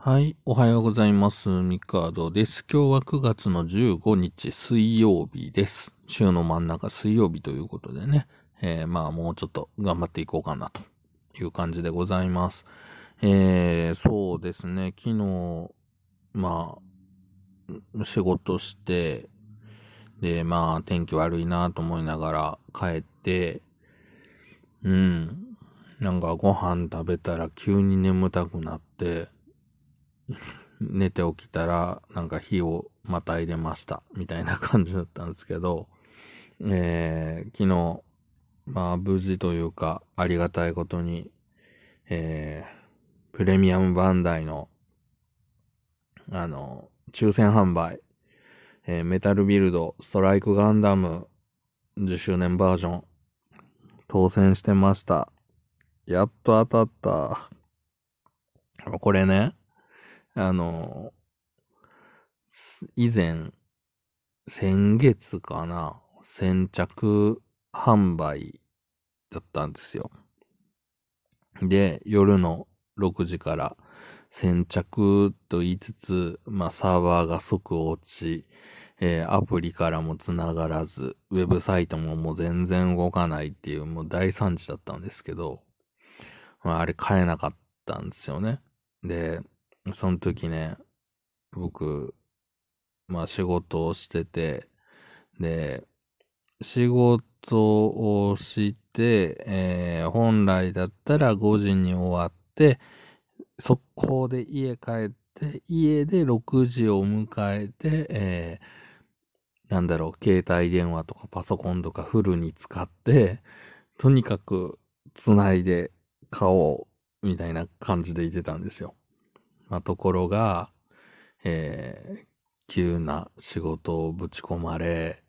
はい、おはようございます。ミカードです。今日は9月の15日水曜日です。週の真ん中水曜日ということでね、えー、まあもうちょっと頑張っていこうかなという感じでございます。えー、そうですね、昨日、まあ、仕事して、で、まあ天気悪いなと思いながら帰って、うん、なんかご飯食べたら急に眠たくなって、寝て起きたら、なんか火をまた入れました、みたいな感じだったんですけど、えー、昨日、まあ無事というか、ありがたいことに、えー、プレミアムバンダイの、あの、抽選販売、えー、メタルビルド、ストライクガンダム、10周年バージョン、当選してました。やっと当たった。これね、あの、以前、先月かな、先着販売だったんですよ。で、夜の6時から先着と言いつつ、まあサーバーが即落ち、えー、アプリからも繋がらず、ウェブサイトももう全然動かないっていうもう大惨事だったんですけど、まああれ買えなかったんですよね。で、その時ね、僕、まあ仕事をしてて、で、仕事をして、えー、本来だったら5時に終わって、速攻で家帰って、家で6時を迎えて、えー、なんだろう、携帯電話とかパソコンとかフルに使って、とにかく繋いで買おう、みたいな感じでいてたんですよ。まあ、ところが、えー、急な仕事をぶち込まれ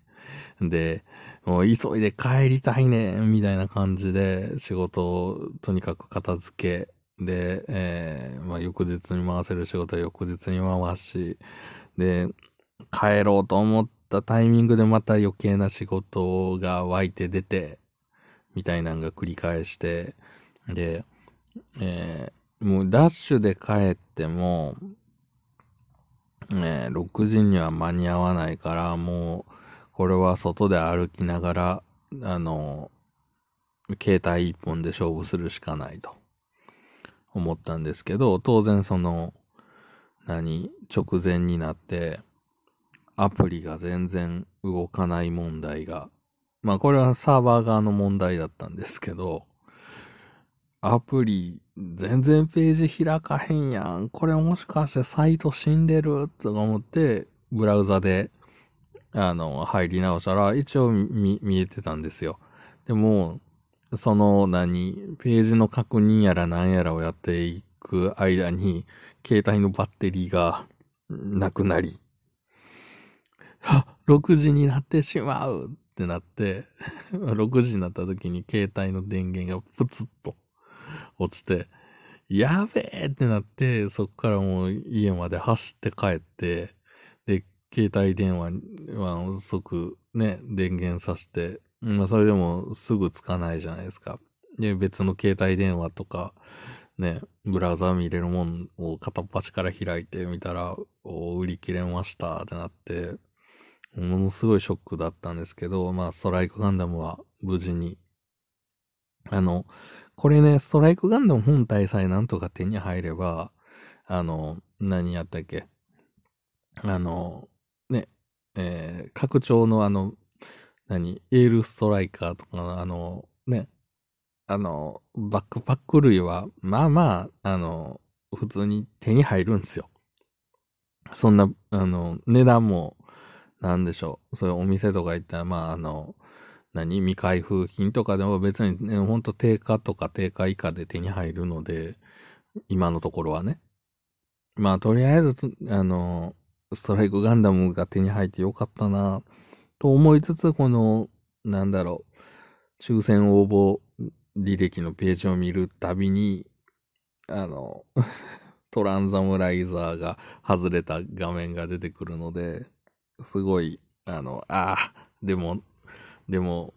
で、もう急いで帰りたいね、みたいな感じで仕事をとにかく片付け、で、えー、まあ、翌日に回せる仕事は翌日に回し、で、帰ろうと思ったタイミングでまた余計な仕事が湧いて出て、みたいなのが繰り返して、で、えもうダッシュで帰っても、えー、6時には間に合わないから、もう、これは外で歩きながら、あの、携帯一本で勝負するしかないと思ったんですけど、当然その、何、直前になって、アプリが全然動かない問題が、まあこれはサーバー側の問題だったんですけど、アプリ、全然ページ開かへんやん。これもしかしてサイト死んでる？とか思って、ブラウザで、あの、入り直したら、一応見、見えてたんですよ。でも、その何、ページの確認やら何やらをやっていく間に、携帯のバッテリーがなくなり、は6時になってしまうってなって、6時になった時に携帯の電源がプツッと落ちて、やべえってなって、そっからもう家まで走って帰って、で、携帯電話は即ね、電源さして、まあそれでもすぐつかないじゃないですか。で、別の携帯電話とか、ね、ブラウザー見れるもんを片っ端から開いてみたら、売り切れましたってなって、ものすごいショックだったんですけど、まあ、ストライクガンダムは無事に、あの、これね、ストライクガンダム本体さえなんとか手に入れば、あの、何やったっけ？あの、ね、えー、拡張のあの、何？エールストライカーとか、あの、ね、あの、バックパック類は、まあまあ、あの、普通に手に入るんですよ。そんな、あの、値段も、なんでしょう？そういうお店とか行ったら、まあ、あの、何？未開封品とかでも別にね、ほんと定価とか定価以下で手に入るので、今のところはね。まあ、とりあえず、あの、ストライクガンダムが手に入ってよかったな、と思いつつ、この、なんだろう、抽選応募履歴のページを見るたびに、あの、トランザムライザーが外れた画面が出てくるので、すごい、あの、ああ、でも、でも、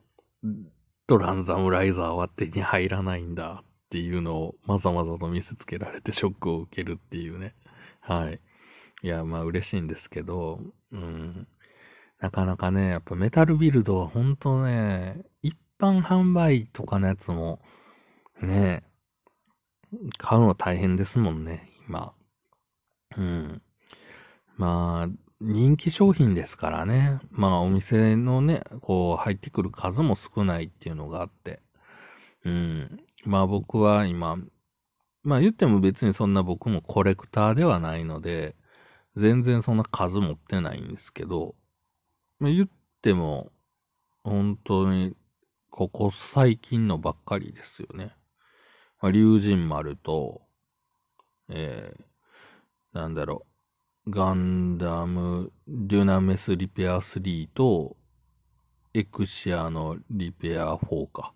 トランザムライザーは手に入らないんだっていうのをまざまざと見せつけられてショックを受けるっていうね。はい。いや、まあ嬉しいんですけど、うん。なかなかね、やっぱメタルビルドは本当ね、一般販売とかのやつも、ね、買うの大変ですもんね、今。うん。まあ、人気商品ですからね。まあ、お店のね、こう、入ってくる数も少ないっていうのがあって。うん。まあ僕は今、まあ言っても別にそんな僕もコレクターではないので、全然そんな数持ってないんですけど、まあ、言っても、本当に、ここ最近のばっかりですよね。まあ、竜神丸と、えー、なんだろう、ガンダム、デュナメスリペア3と、エクシアのリペア4か。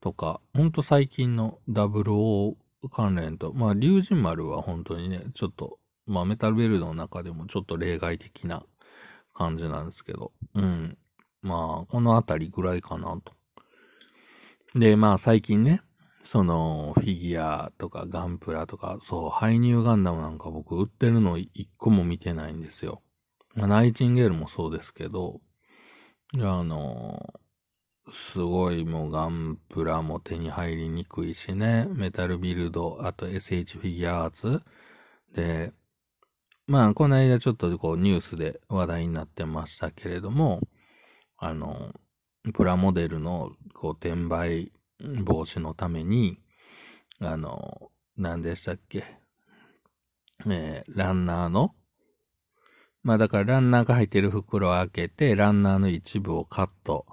とか、ほんと最近の00関連と、まあ、竜神丸は本当にね、ちょっと、まあ、メタルベルドの中でもちょっと例外的な感じなんですけど、うん。まあ、このあたりぐらいかなと。で、まあ、最近ね、その、フィギュアとかガンプラとか、そう、ハイニューガンダムなんか僕売ってるの一個も見てないんですよ。まあ、ナイチンゲールもそうですけど、あのすごいもうガンプラも手に入りにくいしね、メタルビルド、あと SH フィギュアーツ。で、まあ、この間ちょっとこうニュースで話題になってましたけれども、あの、プラモデルのこう転売防止のために、あの、何でしたっけ？えー、ランナーのまあだからランナーが入ってる袋を開けて、ランナーの一部をカット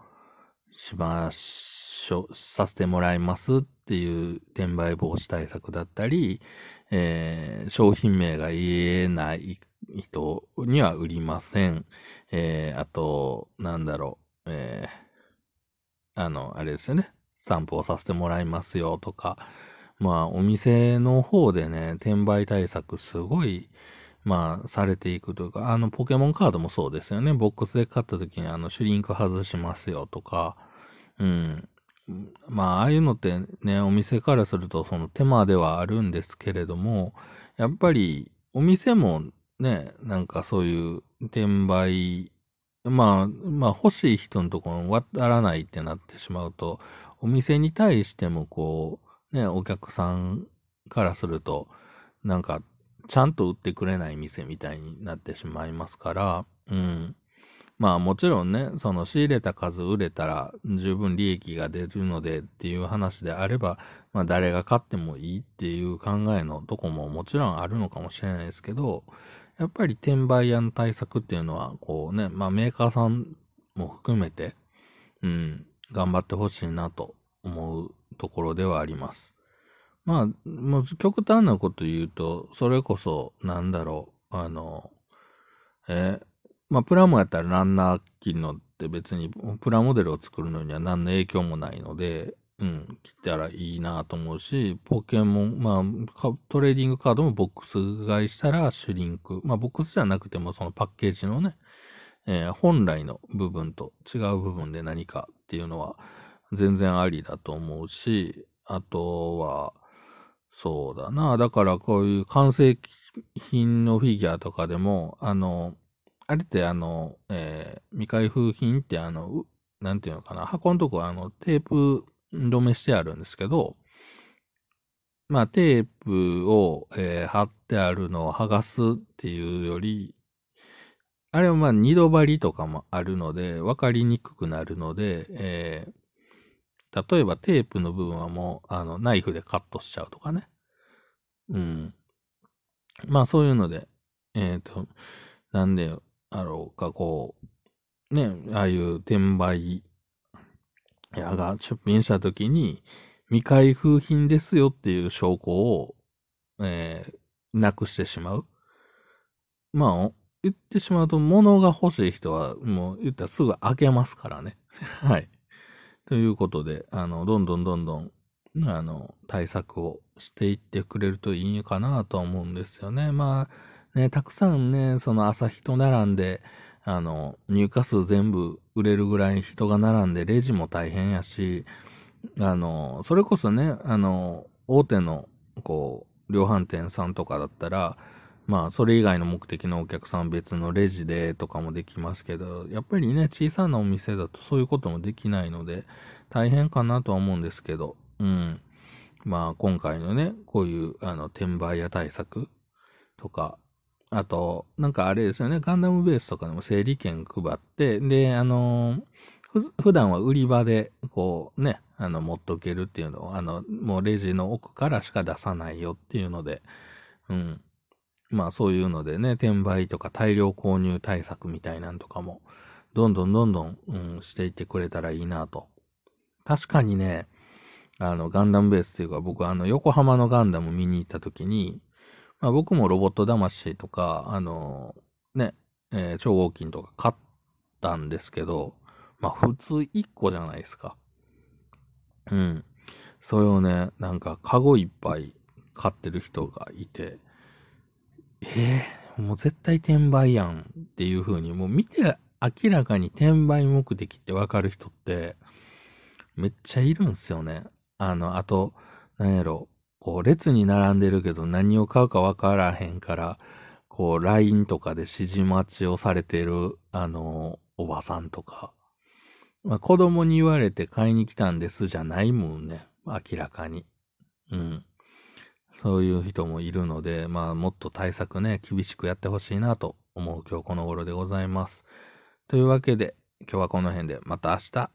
しましょ、させてもらいますっていう転売防止対策だったり、えー、商品名が言えない人には売りません。えー、あと、なんだろう、えー、あの、あれですよね。スタンプをさせてもらいますよとか、まあ、お店の方でね、転売対策すごい、まあ、されていくというか、あの、ポケモンカードもそうですよね。ボックスで買った時にあの、シュリンク外しますよとか、うん。まあ、ああいうのってね、お店からするとその手間ではあるんですけれども、やっぱりお店もね、なんかそういう転売、まあ、まあ欲しい人のところに渡らないってなってしまうと、お店に対してもこう、ね、お客さんからすると、なんかちゃんと売ってくれない店みたいになってしまいますから、うん。まあもちろんね、その仕入れた数売れたら十分利益が出るのでっていう話であれば、まあ誰が買ってもいいっていう考えのとこももちろんあるのかもしれないですけど、やっぱり転売屋の対策っていうのは、こうね、まあメーカーさんも含めて、うん、頑張ってほしいなと思うところではあります。まあ、もう極端なこと言うと、それこそ、なんだろう、あの、えまあ、プラモやったらランナー機能って別にプラモデルを作るのには何の影響もないので、うん、来たらいいなと思うし、ポケモン、まあ、トレーディングカードもボックス買いしたらシュリンク。まあ、ボックスじゃなくてもそのパッケージのね、えー、本来の部分と違う部分で何かっていうのは全然ありだと思うし、あとは、そうだな。だからこういう完成品のフィギュアとかでも、あの、あれってあの、えー、未開封品ってあの、なんていうのかな。箱のとこあの、テープ止めしてあるんですけど、まあ、テープを、えー、貼ってあるのを剥がすっていうより、あれはまあ二度張りとかもあるので、わかりにくくなるので、えー、例えばテープの部分はもう、あの、ナイフでカットしちゃうとかね。うん。まあそういうので、えっ、ー、と、なんであろうか、こう、ね、ああいう転売屋が出品した時に、未開封品ですよっていう証拠を、えー、なくしてしまう。まあ、言ってしまうと、物が欲しい人は、もう言ったらすぐ開けますからね。はい。ということで、あの、どんどんどんどん、あの、対策をしていってくれるといいかなと思うんですよね。まあ、ね、たくさんね、その朝日と並んで、あの、入荷数全部売れるぐらい人が並んで、レジも大変やし、あの、それこそね、あの、大手の、こう、量販店さんとかだったら、まあ、それ以外の目的のお客さん別のレジでとかもできますけど、やっぱりね、小さなお店だとそういうこともできないので、大変かなとは思うんですけど、うん。まあ、今回のね、こういう、あの、転売屋対策とか、あと、なんかあれですよね、ガンダムベースとかでも整理券配って、で、あの普段は売り場で、こうね、あの、持っとけるっていうのを、あの、もうレジの奥からしか出さないよっていうので、うん。まあそういうのでね、転売とか大量購入対策みたいなんとかも、どんどんどんどん、うん、していってくれたらいいなと。確かにね、あの、ガンダムベースっていうか、僕あの、横浜のガンダム見に行った時に、まあ僕もロボット魂とか、あの、ね、えー、超合金とか買ったんですけど、まあ普通1個じゃないですか。うん。それをね、なんかカゴいっぱい買ってる人がいて、ええー、もう絶対転売やんっていう風に、もう見て明らかに転売目的ってわかる人って、めっちゃいるんすよね。あの、あと、なんやろ、こう、列に並んでるけど何を買うかわからへんから、こう、LINE とかで指示待ちをされてる、あの、おばさんとか、まあ、子供に言われて買いに来たんですじゃないもんね。明らかに。うん。そういう人もいるので、まあもっと対策ね、厳しくやってほしいなと思う今日この頃でございます。というわけで、今日はこの辺でまた明日